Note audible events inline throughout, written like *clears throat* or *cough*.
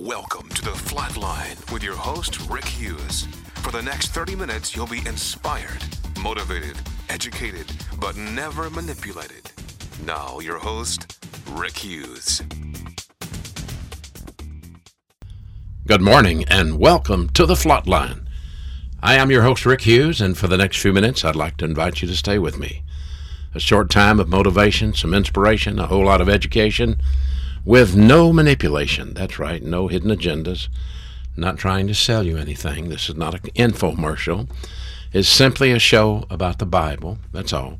Welcome to the Flatline with your host, Rick Hughes. For the next 30 minutes, you'll be inspired, motivated, educated, but never manipulated. Now, your host, Rick Hughes. Good morning and welcome to the Flatline. I am your host, Rick Hughes, and for the next few minutes, I'd like to invite you to stay with me. A short time of motivation, some inspiration, a whole lot of education with no manipulation. That's right, no hidden agendas. Not trying to sell you anything. This is not an infomercial. It's simply a show about the Bible. That's all.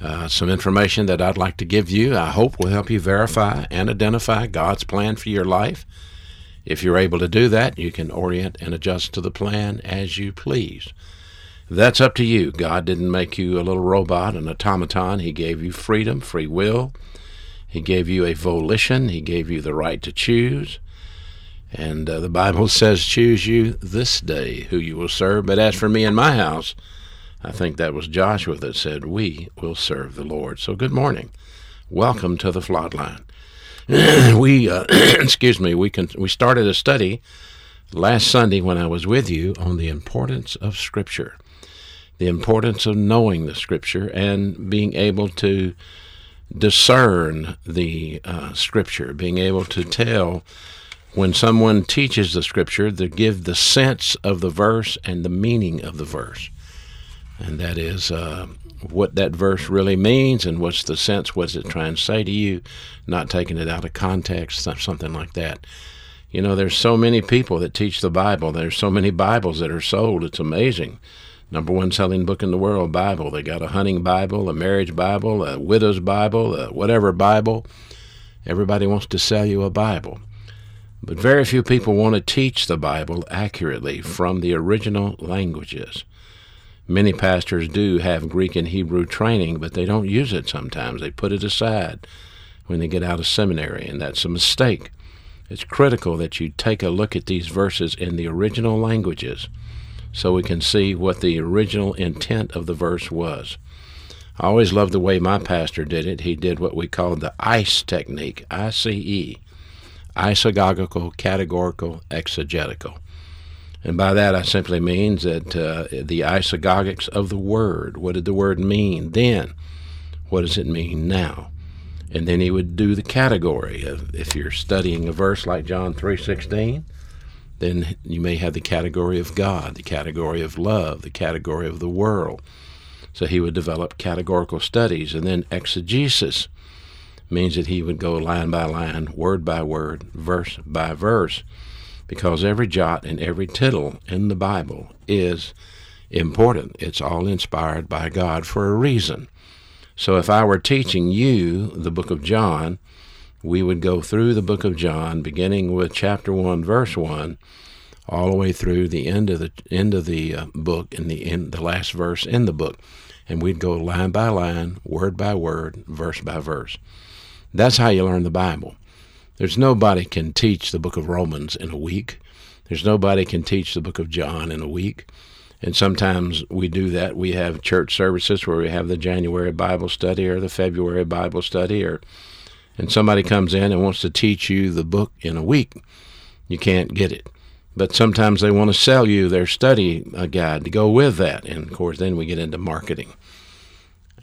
Uh, some information that I'd like to give you, I hope will help you verify and identify God's plan for your life. If you're able to do that, you can orient and adjust to the plan as you please. That's up to you. God didn't make you a little robot, an automaton. He gave you freedom, free will, he gave you a volition. He gave you the right to choose. And uh, the Bible *laughs* says, Choose you this day who you will serve. But as for me and my house, I think that was Joshua that said, We will serve the Lord. So good morning. Welcome to the Flatline. *clears throat* we, uh, *clears throat* excuse me, we, can, we started a study last Sunday when I was with you on the importance of Scripture, the importance of knowing the Scripture and being able to discern the uh, scripture, being able to tell when someone teaches the scripture to give the sense of the verse and the meaning of the verse. And that is uh, what that verse really means and what's the sense, what's it trying to say to you, not taking it out of context, something like that. You know, there's so many people that teach the Bible. There's so many Bibles that are sold. It's amazing number one selling book in the world, Bible. They got a hunting Bible, a marriage Bible, a widow's Bible, a whatever Bible. Everybody wants to sell you a Bible. But very few people want to teach the Bible accurately from the original languages. Many pastors do have Greek and Hebrew training, but they don't use it sometimes. They put it aside when they get out of seminary, and that's a mistake. It's critical that you take a look at these verses in the original languages so we can see what the original intent of the verse was. I always loved the way my pastor did it. He did what we called the ICE technique, I-C-E, isagogical, categorical, exegetical. And by that I simply means that uh, the isagogics of the word. What did the word mean then? What does it mean now? And then he would do the category of if you're studying a verse like John 3:16, then you may have the category of God, the category of love, the category of the world. So he would develop categorical studies. And then exegesis means that he would go line by line, word by word, verse by verse, because every jot and every tittle in the Bible is important. It's all inspired by God for a reason. So if I were teaching you the book of John, we would go through the book of John, beginning with chapter 1, verse 1, all the way through the end of the end of the uh, book and the end, the last verse in the book, and we'd go line by line, word by word, verse by verse. That's how you learn the Bible. There's nobody can teach the book of Romans in a week. There's nobody can teach the book of John in a week. And sometimes we do that. We have church services where we have the January Bible study or the February Bible study or and somebody comes in and wants to teach you the book in a week, you can't get it. But sometimes they want to sell you their study uh, guide to go with that. And of course, then we get into marketing.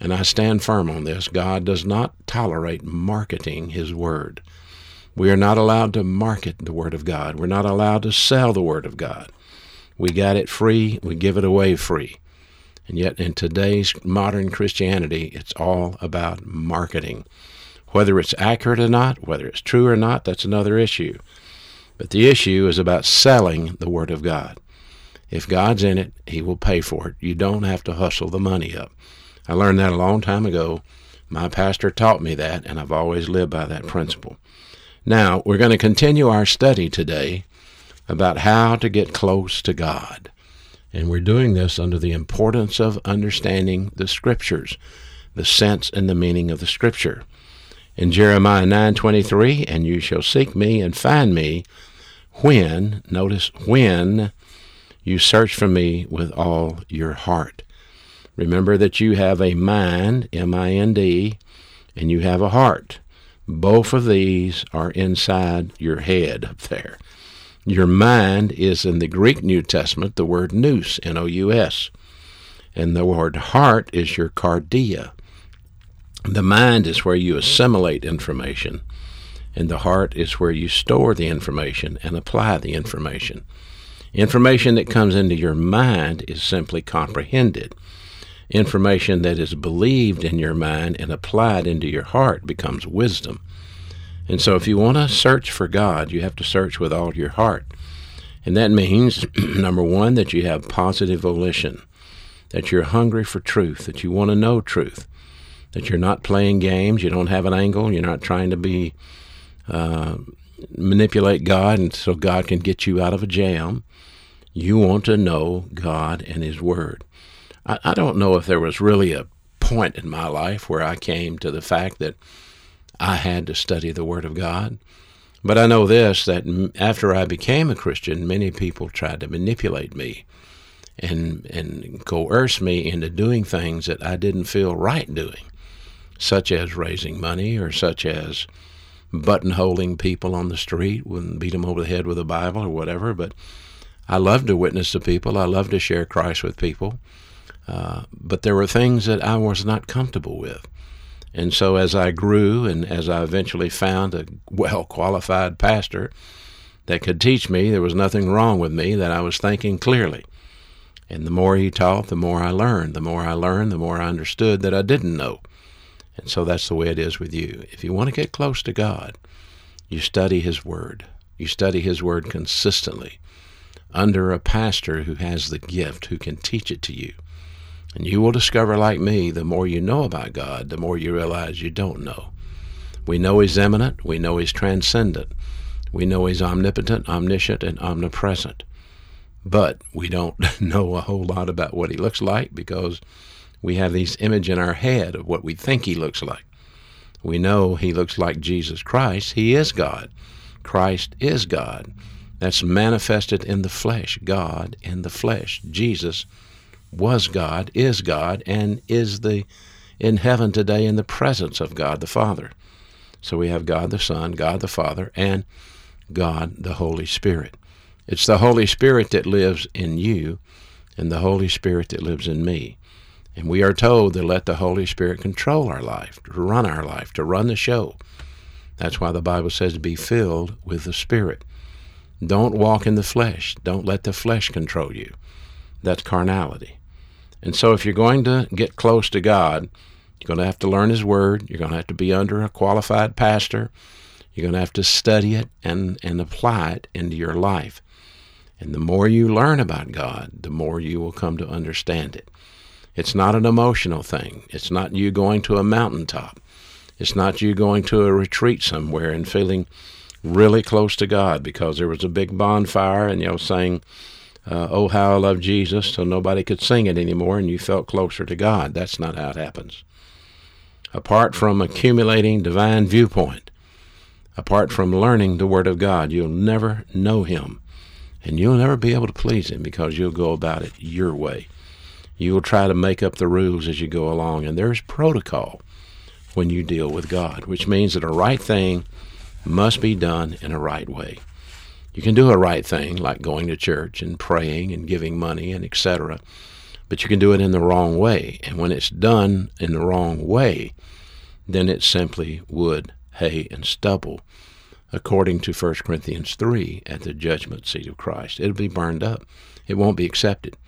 And I stand firm on this. God does not tolerate marketing His Word. We are not allowed to market the Word of God. We're not allowed to sell the Word of God. We got it free, we give it away free. And yet, in today's modern Christianity, it's all about marketing. Whether it's accurate or not, whether it's true or not, that's another issue. But the issue is about selling the Word of God. If God's in it, He will pay for it. You don't have to hustle the money up. I learned that a long time ago. My pastor taught me that, and I've always lived by that principle. Now, we're going to continue our study today about how to get close to God. And we're doing this under the importance of understanding the Scriptures, the sense and the meaning of the Scripture in Jeremiah 9:23, and you shall seek me and find me when, notice when you search for me with all your heart. Remember that you have a mind, M I N D, and you have a heart. Both of these are inside your head up there. Your mind is in the Greek New Testament the word nous, N O U S. And the word heart is your cardia. The mind is where you assimilate information, and the heart is where you store the information and apply the information. Information that comes into your mind is simply comprehended. Information that is believed in your mind and applied into your heart becomes wisdom. And so, if you want to search for God, you have to search with all your heart. And that means, *clears throat* number one, that you have positive volition, that you're hungry for truth, that you want to know truth, that you're not playing games, you don't have an angle, you're not trying to be uh, manipulate God, and so God can get you out of a jam. You want to know God and His Word. I, I don't know if there was really a point in my life where I came to the fact that I had to study the Word of God. But I know this that after I became a Christian, many people tried to manipulate me and, and coerce me into doing things that I didn't feel right doing, such as raising money or such as buttonholing people on the street and beat them over the head with a Bible or whatever. But I love to witness to people. I love to share Christ with people. Uh, but there were things that I was not comfortable with. And so as I grew and as I eventually found a well *laughs* qualified pastor that could teach me, there was nothing wrong with me, that I was thinking clearly. And the more he taught, the more I learned. The more I learned, the more I understood that I didn't know. And so that's the way it is with you. If you want to get close to God, you study His Word. You study His Word consistently under a pastor who has the gift, who can teach it to you. And you will discover, like me, the more you know about God, the more you realize you don't know. We know He's immanent, we know He's transcendent, we know He's omnipotent, omniscient, and omnipresent. But we don't *laughs* know a whole lot about what He looks like because we have this image in our head of what we think He looks like. We know He looks like Jesus Christ. He is God. Christ is God. That's manifested in the flesh, God in the flesh. Jesus was God, is God, and is the in heaven today in the presence of God the Father. So we have God the Son, God the Father, and God the Holy Spirit. It's the Holy Spirit that lives in you and the Holy Spirit that lives in me. And we are told to let the Holy Spirit control our life, to run our life, to run the show. That's why the Bible says to be filled with the Spirit. Don't walk in the flesh. Don't let the flesh control you. That's carnality. And so if you're going to get close to God, you're going to have to learn His Word. You're going to have to be under a qualified pastor. You're going to have to study it and, and apply it into your life. And the more you learn about God, the more you will come to understand it. It's not an emotional thing. It's not you going to a mountaintop. It's not you going to a retreat somewhere and feeling really close to God because there was a big bonfire and you know saying, uh, "Oh how I love Jesus," so nobody could sing it anymore, and you felt closer to God. That's not how it happens. Apart from accumulating divine viewpoint, apart from learning the Word of God, you'll never know Him, and you'll never be able to please Him because you'll go about it your way. You will try to make up the rules as you go along, and there's protocol when you deal with God, which means that a right thing must be done in a right way. You can do a right thing, like going to church and praying and giving money and etc., but you can do it in the wrong way. And when it's done in the wrong way, then it's simply wood, hay, and stubble, according to 1 Corinthians 3 at the judgment seat of Christ. It'll be burned up. It won't be accepted.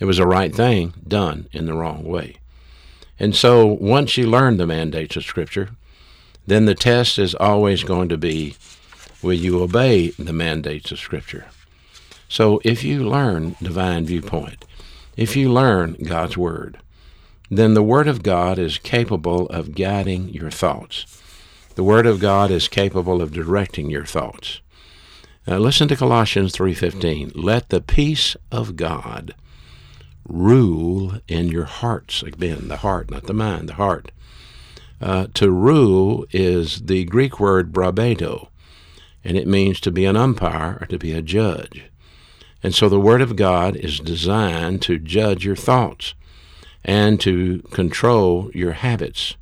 It was a right thing done in the wrong way. And so once you learn the mandates of Scripture, then the test is always going to be will you obey the mandates of Scripture? So if you learn divine viewpoint, if you learn God's Word, then the Word of God is capable of guiding your thoughts. The Word of God is capable of directing your thoughts. Now listen to Colossians 3:15. Let the peace of God rule in your hearts. Again, the heart, not the mind, the heart. Uh, to rule is the Greek word brabedo, and it means to be an umpire or to be a judge. And so the Word of God is designed to judge your thoughts and to control your habits,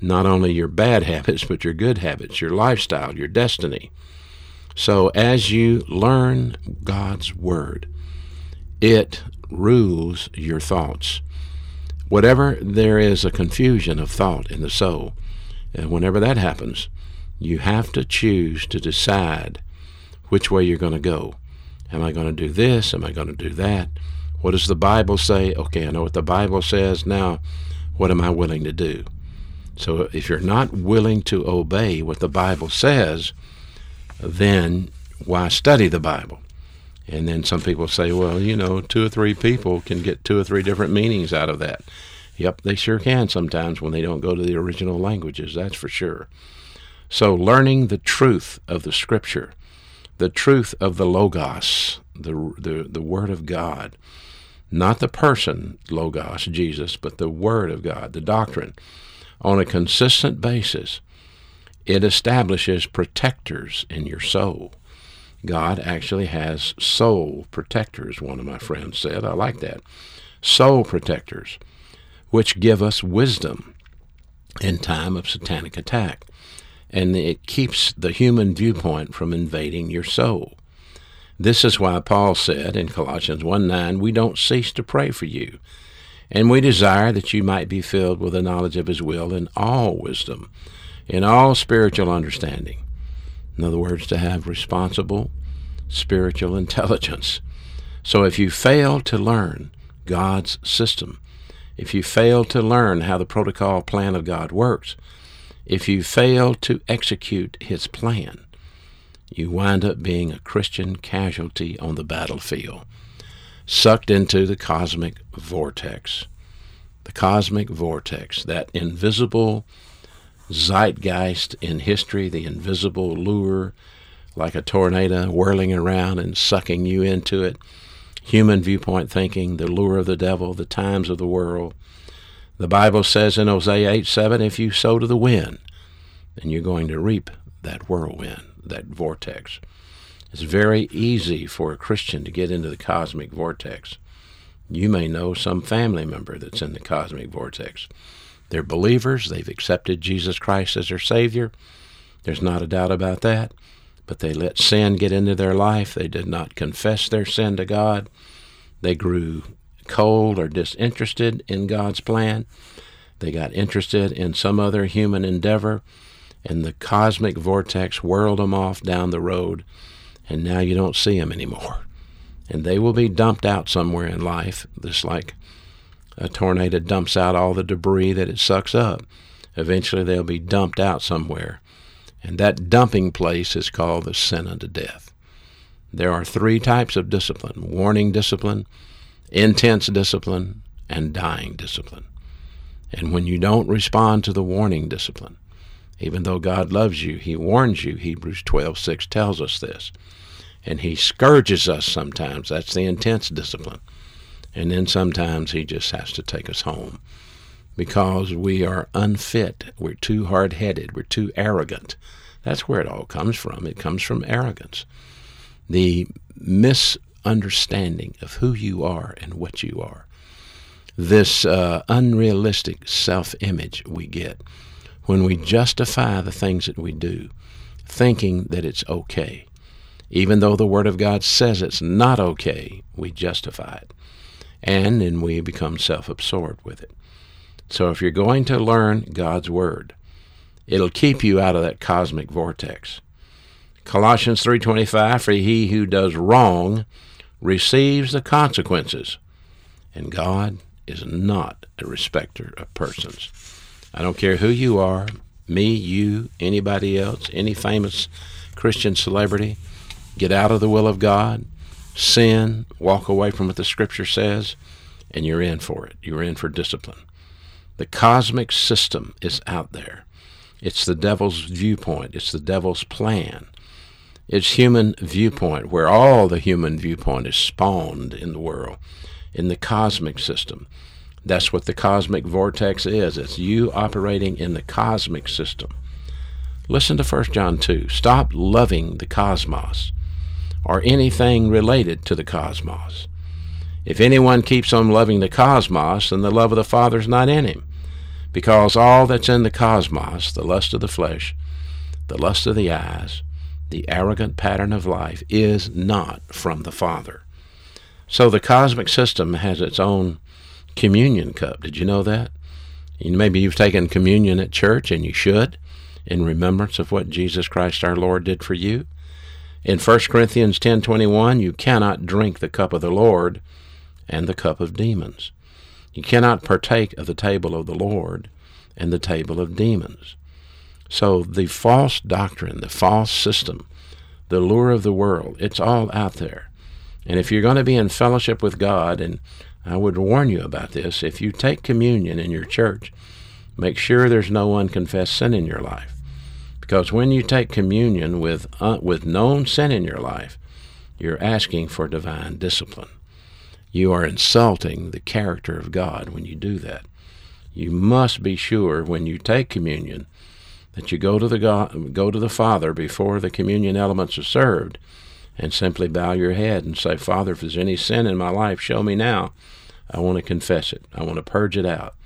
not only your bad *laughs* habits, but your good habits, your lifestyle, your destiny. So as you learn God's Word, it rules your thoughts. Whatever there is a confusion of thought in the soul, and whenever that happens, you have to choose to decide which way you're going to go. Am I going to do this? Am I going to do that? What does the Bible say? Okay, I know what the Bible says. Now, what am I willing to do? So if you're not willing to obey what the Bible says, then why study the Bible? And then some people say, well, you know, two or three people can get two or three different meanings out of that. Yep, they sure can sometimes when they don't go to the original languages, that's for sure. So, learning the truth of the Scripture, the truth of the Logos, the, the, the Word of God, not the person, Logos, Jesus, but the Word of God, the doctrine, on a consistent basis, it establishes protectors in your soul. God actually has soul protectors, one of my friends said. I like that. Soul protectors, which give us wisdom in time of satanic attack and it keeps the human viewpoint from invading your soul. This is why Paul said in Colossians 1 9, We don't cease to pray for you, and we desire that you might be filled with the knowledge of his will in all wisdom, in all spiritual understanding. In other words, to have responsible spiritual *laughs* intelligence. So if you fail to learn God's system, if you fail to learn how the protocol plan of God works, if you fail to execute his plan, you wind up being a Christian casualty on the battlefield, sucked into the cosmic vortex. The cosmic vortex, that invisible zeitgeist in history, the invisible lure, like a tornado whirling around and sucking you into it. Human viewpoint thinking, the lure of the devil, the times of the world, the Bible says in Hosea 8 7, if you sow to the wind, then you're going to reap that whirlwind, that vortex. It's very easy for a Christian to get into the cosmic vortex. You may know some family member that's in the cosmic vortex. They're believers, they've accepted Jesus Christ as their Savior. There's not a doubt about that. But they let sin get into their life. They did not confess their sin to God. They grew cold or disinterested in God's plan. They got interested in some other human endeavor, and the cosmic vortex whirled them off down the road, and now you don't see them anymore. And they will be dumped out somewhere in life, just like a tornado dumps out all the debris that it sucks up. Eventually, they'll be dumped out somewhere. And that dumping place is called the sin unto death. There are three types of discipline warning discipline, intense discipline, and dying discipline. And when you don't respond to the warning discipline, even though God loves you, He warns you. Hebrews 12:6 tells us this. And He scourges us sometimes. That's the intense discipline. And then sometimes He just has to take us home because we are unfit. We're too hard headed. We're too arrogant. That's where it all comes from. It comes from arrogance. The misunderstanding of who you are and what you are. This uh, unrealistic self image we get when we justify the things that we do, thinking that it's okay. Even though the Word of God says it's not okay, we justify it. And then we become self absorbed with it. So if you're going to learn God's Word, it'll keep you out of that cosmic vortex. Colossians 3:25 for he who does wrong receives the consequences. And God is not a respecter of persons. I don't care who you are, me, you, anybody else, any famous Christian celebrity, get out of the will of God, sin, walk away from what the Scripture says, and you're in for it. You're in for discipline. The cosmic system is out there. It's the devil's viewpoint, it's the devil's plan. It's human viewpoint, where all the human viewpoint is spawned in the world, in the cosmic system. That's what the cosmic vortex is. It's you operating in the cosmic system. Listen to 1 John 2. Stop loving the cosmos or anything related to the cosmos. If anyone keeps on loving the cosmos, then the love of the Father is not in him. Because all that's in the cosmos, the lust of the flesh, the lust of the eyes, the arrogant pattern of life, is not from the Father. So the cosmic system has its own communion cup. Did you know that? Maybe you've taken communion at church, and you should, in remembrance of what Jesus Christ our Lord did for you. In 1 Corinthians 10:21, you cannot drink the cup of the Lord and the cup of demons. You cannot partake of the table of the Lord and the table of demons. So the false doctrine, the false system, the lure of the world, it's all out there. And if you're going to be in fellowship with God, and I would warn you about this, if you take communion in your church, make sure there's no unconfessed sin in your life. Because when you take communion with, uh, with known sin in your life, you're asking for divine discipline. You are insulting the character of God when you do that. You must be sure when you take communion that you go to the God, go to the Father before the communion elements are served and simply bow your head and say, Father, if there's any sin in my life, show me now. I want to confess it. I want to purge it out.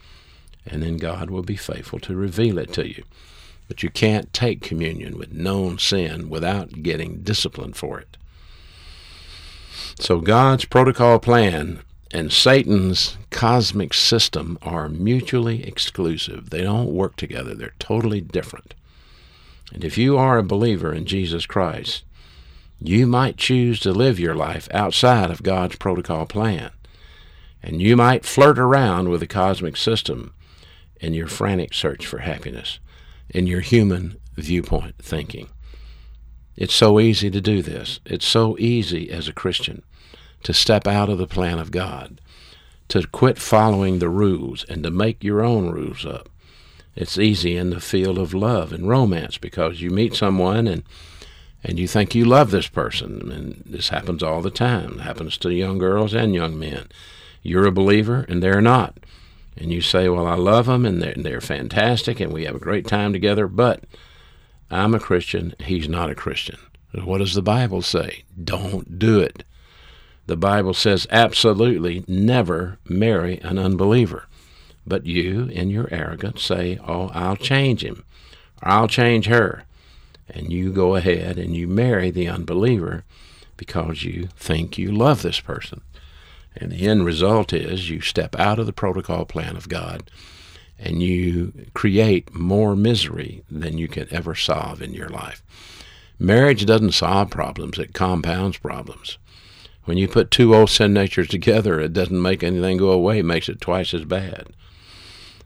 And then God will be faithful to reveal it to you. But you can't take communion with known sin without getting disciplined for it. So God's protocol plan and Satan's cosmic system are mutually exclusive. They don't work together, they're totally different. And if you are a believer in Jesus Christ, you might choose to live your life outside of God's protocol plan. And you might flirt around with the cosmic system in your frantic search for happiness, in your human viewpoint thinking. It's so easy to do this. It's so easy as a Christian to step out of the plan of God, to quit following the rules and to make your own rules up. It's easy in the field of love and romance because you meet someone and and you think you love this person. And this happens all the time. It happens to young girls and young men. You're a believer and they're not. And you say, Well, I love them and they're, and they're fantastic and we have a great time together, but I'm a Christian. He's not a Christian. What does the Bible say? Don't do it. The Bible says absolutely never marry an unbeliever. But you, in your arrogance, say, Oh, I'll change him, or I'll change her and you go ahead and you marry the unbeliever because you think you love this person. And the end result is you step out of the protocol plan of God and you create more misery than you can ever solve in your life. Marriage doesn't solve problems, it compounds problems. When you put two old sin natures together, it doesn't make anything go away, it makes it twice as bad.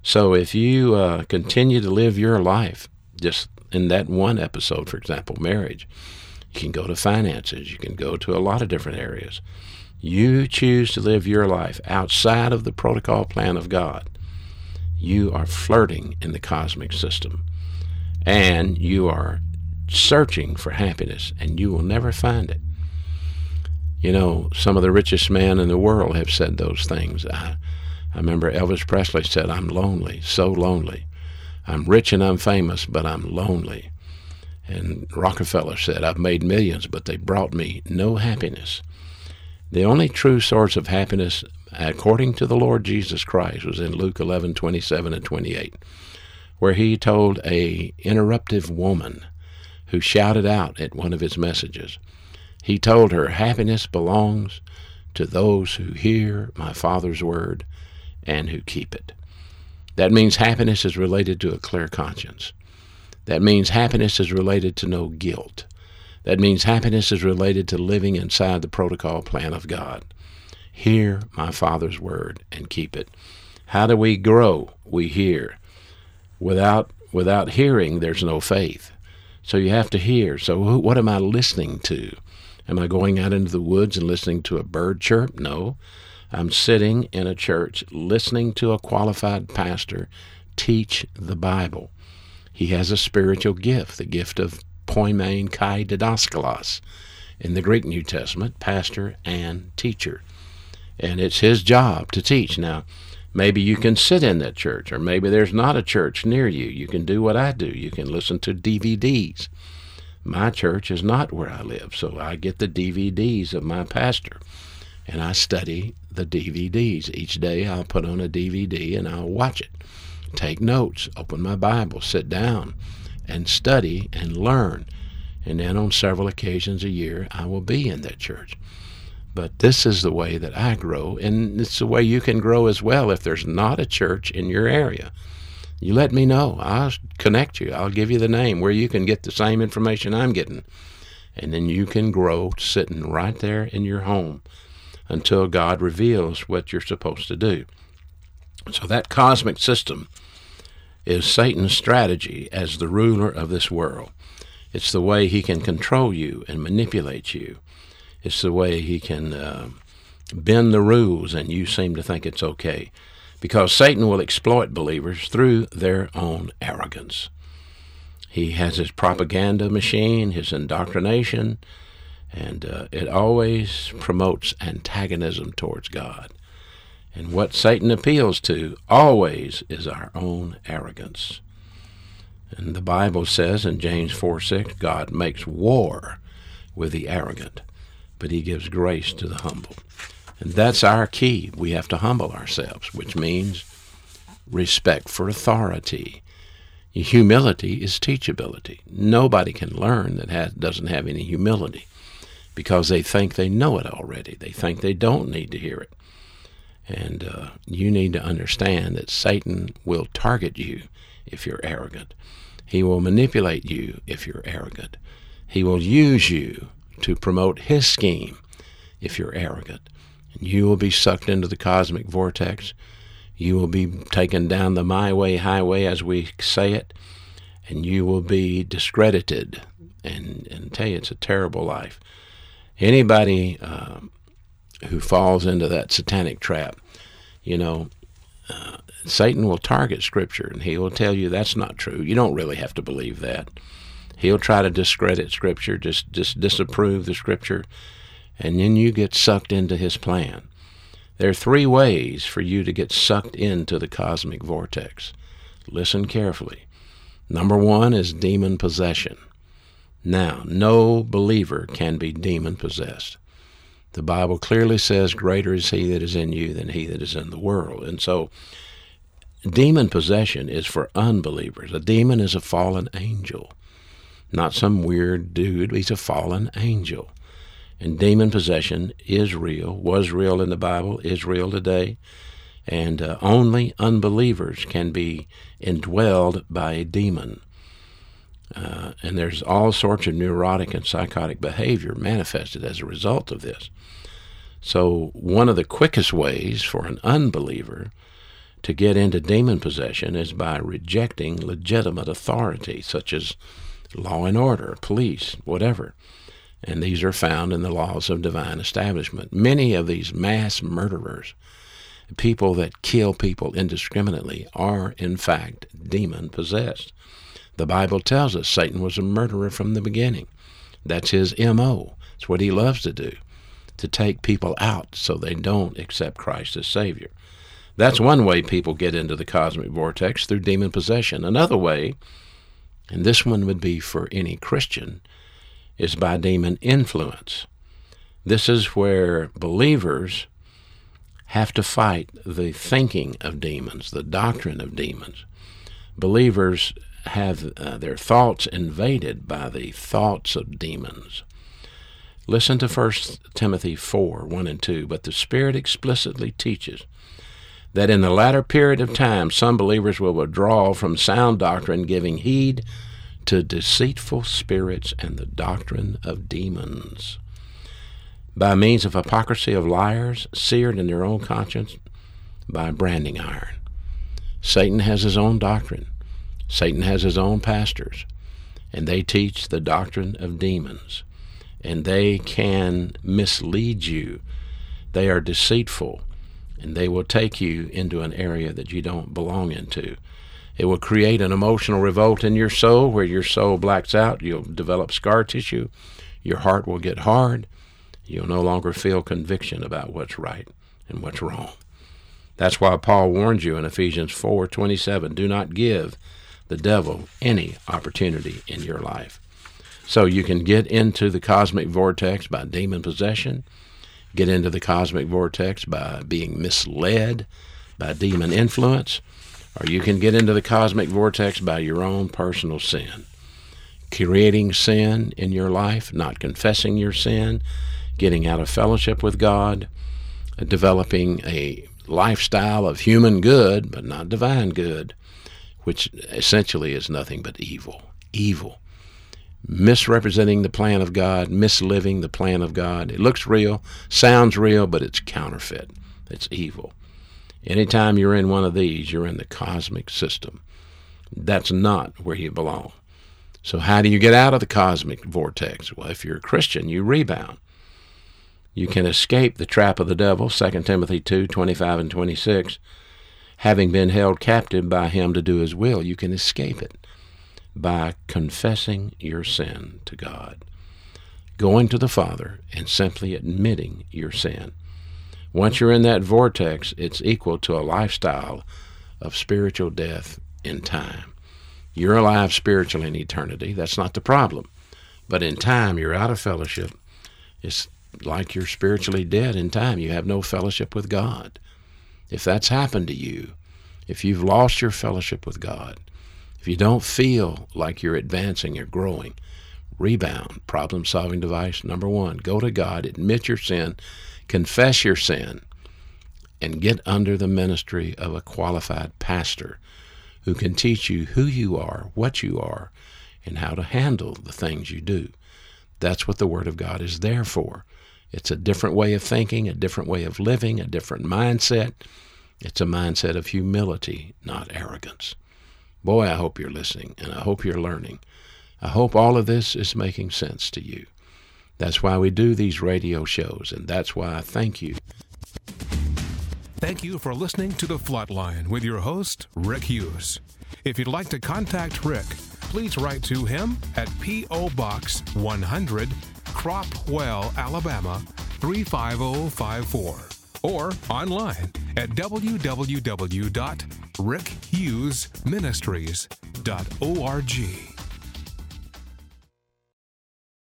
So if you uh, continue to live your life just in that one episode, for example, marriage. You can go to finances. You can go to a lot of different areas. You choose to live your life outside of the protocol plan of God. You are flirting in the cosmic system. And you are searching for happiness, and you will never find it. You know, some of the richest men in the world have said those things. I, I remember Elvis Presley said, I'm lonely, so lonely. I'm rich and I'm famous, but I'm lonely. And Rockefeller said, I've made millions, but they brought me no happiness. The only true source of happiness, according to the Lord Jesus Christ, was in Luke 11, 27 and 28, where he told a interruptive woman who shouted out at one of his messages, he told her, Happiness belongs to those who hear my Father's word and who keep it. That means happiness is related to a clear conscience. That means happiness is related to no guilt. That means happiness is related to living inside the protocol plan of God. Hear my Father's word and keep it. How do we grow? We hear. Without without hearing, there's no faith. So you have to hear. So who, what am I listening to? Am I going out into the woods and listening to a bird chirp? No. I'm sitting in a church listening to a qualified pastor teach the Bible. He has a spiritual gift, the gift of poimen kai didaskalos in the Greek New Testament, pastor and teacher. And it's his job to teach. Now, maybe you can sit in that church, or maybe there's not a church near you. You can do what I do. You can listen to DVDs. My church is not where I live, so I get the DVDs of my pastor and I study the DVDs. Each day I'll put on a DVD and I'll watch it. take notes, open my Bible, sit down, and study and learn. And then on several occasions a year, I will be in that church. But this is the way that I grow, and it's the way you can grow as well if there's not a church in your area. You let me know. I'll connect you. I'll give you the name where you can get the same information I'm getting. And then you can grow sitting right there in your home until God reveals what you're supposed to do. So that cosmic system is Satan's strategy as the ruler of this world. It's the way he can control you and manipulate you. It's the way he can uh, bend the rules and you seem to think it's okay. Because Satan will exploit believers through their own arrogance. He has his propaganda machine, his indoctrination, and uh, it always promotes antagonism towards God. And what Satan appeals to always is our own arrogance. And the Bible says in James 4 6, God makes war with the arrogant but he gives grace to the humble. And that's our key. We have to humble ourselves, which means respect for authority. Humility is teachability. Nobody can learn that has, doesn't have any humility because they think they know it already. They think they don't need to hear it. And uh, you need to understand that Satan will target you if you're arrogant. He will manipulate you if you're arrogant. He will use you to promote his scheme if you're arrogant. And you will be sucked into the cosmic vortex. You will be taken down the my way highway, as we say it, and you will be discredited. And, and tell you, it's a terrible life. Anybody uh, who falls into that satanic trap, you know, uh, Satan will target Scripture and he will tell you that's not true. You don't really have to believe that. He'll try to discredit Scripture, just, just disapprove the Scripture, and then you get sucked into his plan. There are three ways for you to get sucked into the cosmic vortex. Listen carefully. Number one is demon possession. Now, no believer can be demon possessed. The Bible clearly says, Greater is he that is in you than he that is in the world. And so, demon possession is for unbelievers. A demon is a fallen angel not some weird dude. He's a fallen angel. And demon possession is real, was real in the Bible, is real today. And uh, only unbelievers can be indwelled by a demon. Uh, and there's all sorts of neurotic and psychotic behavior manifested as a result of this. So, one of the quickest ways for an unbeliever to get into demon possession is by rejecting legitimate authority, such as law and order, police, whatever. And these are found in the laws of divine establishment. Many of these mass murderers, people that kill people indiscriminately, are in fact demon possessed. The Bible tells us Satan was a murderer from the beginning. That's his MO. It's what he loves to do, to take people out so they don't accept Christ as Savior. That's one way people get into the cosmic vortex through demon possession. Another way and this one would be for any Christian, is by demon influence. This is where believers have to fight the thinking of demons, the doctrine of demons. Believers have uh, their thoughts invaded by the thoughts of demons. Listen to 1 Timothy 4 1 and 2. But the Spirit explicitly teaches that in the latter period of time some believers will withdraw from sound doctrine, giving heed to deceitful spirits and the doctrine of demons. By means of hypocrisy of liars, seared in their own conscience by branding iron. Satan has his own doctrine. Satan has his own pastors, and they teach the doctrine of demons. And they can mislead you. They are deceitful and they will take you into an area that you don't belong into. It will create an emotional revolt in your soul where your soul blacks out. You'll develop scar tissue. Your heart will get hard. You'll no longer feel conviction about what's right and what's wrong. That's why Paul warns you in Ephesians 4:27, do not give the devil any opportunity in your life. So you can get into the cosmic vortex by demon possession get into the cosmic vortex by being misled by demon influence, or you can get into the cosmic vortex by your own personal sin. Creating sin in your life, not confessing your sin, getting out of fellowship with God, developing a lifestyle of human good, but not divine good, which essentially is nothing but evil. Evil. Misrepresenting the plan of God, misliving the plan of God. It looks real, sounds real, but it's counterfeit. It's evil. Anytime you're in one of these, you're in the cosmic system. That's not where you belong. So, how do you get out of the cosmic vortex? Well, if you're a Christian, you rebound. You can escape the trap of the devil, 2 Timothy 2 25 and 26. Having been held captive by him to do his will, you can escape it by confessing your sin to God, going to the Father and simply admitting your sin. Once you're in that vortex, it's equal to a lifestyle of spiritual death in time. You're alive spiritually in eternity. That's not the problem. But in time, you're out of fellowship. It's like you're spiritually dead in time. You have no fellowship with God. If that's happened to you, if you've lost your fellowship with God, if you don't feel like you're advancing or growing, rebound, problem solving device number one, go to God, admit your sin, confess your sin, and get under the ministry of a qualified pastor who can teach you who you are, what you are, and how to handle the things you do. That's what the Word of God is there for. It's a different way of thinking, a different way of living, a different mindset. It's a mindset of humility, not arrogance. Boy, I hope you're listening and I hope you're learning. I hope all of this is making sense to you. That's why we do these radio shows, and that's why I thank you. Thank you for listening to The Flatline with your host, Rick Hughes. If you'd like to contact Rick, please write to him at P.O. Box 100, Cropwell, Alabama 35054, or online at www.rickhughesministries.org.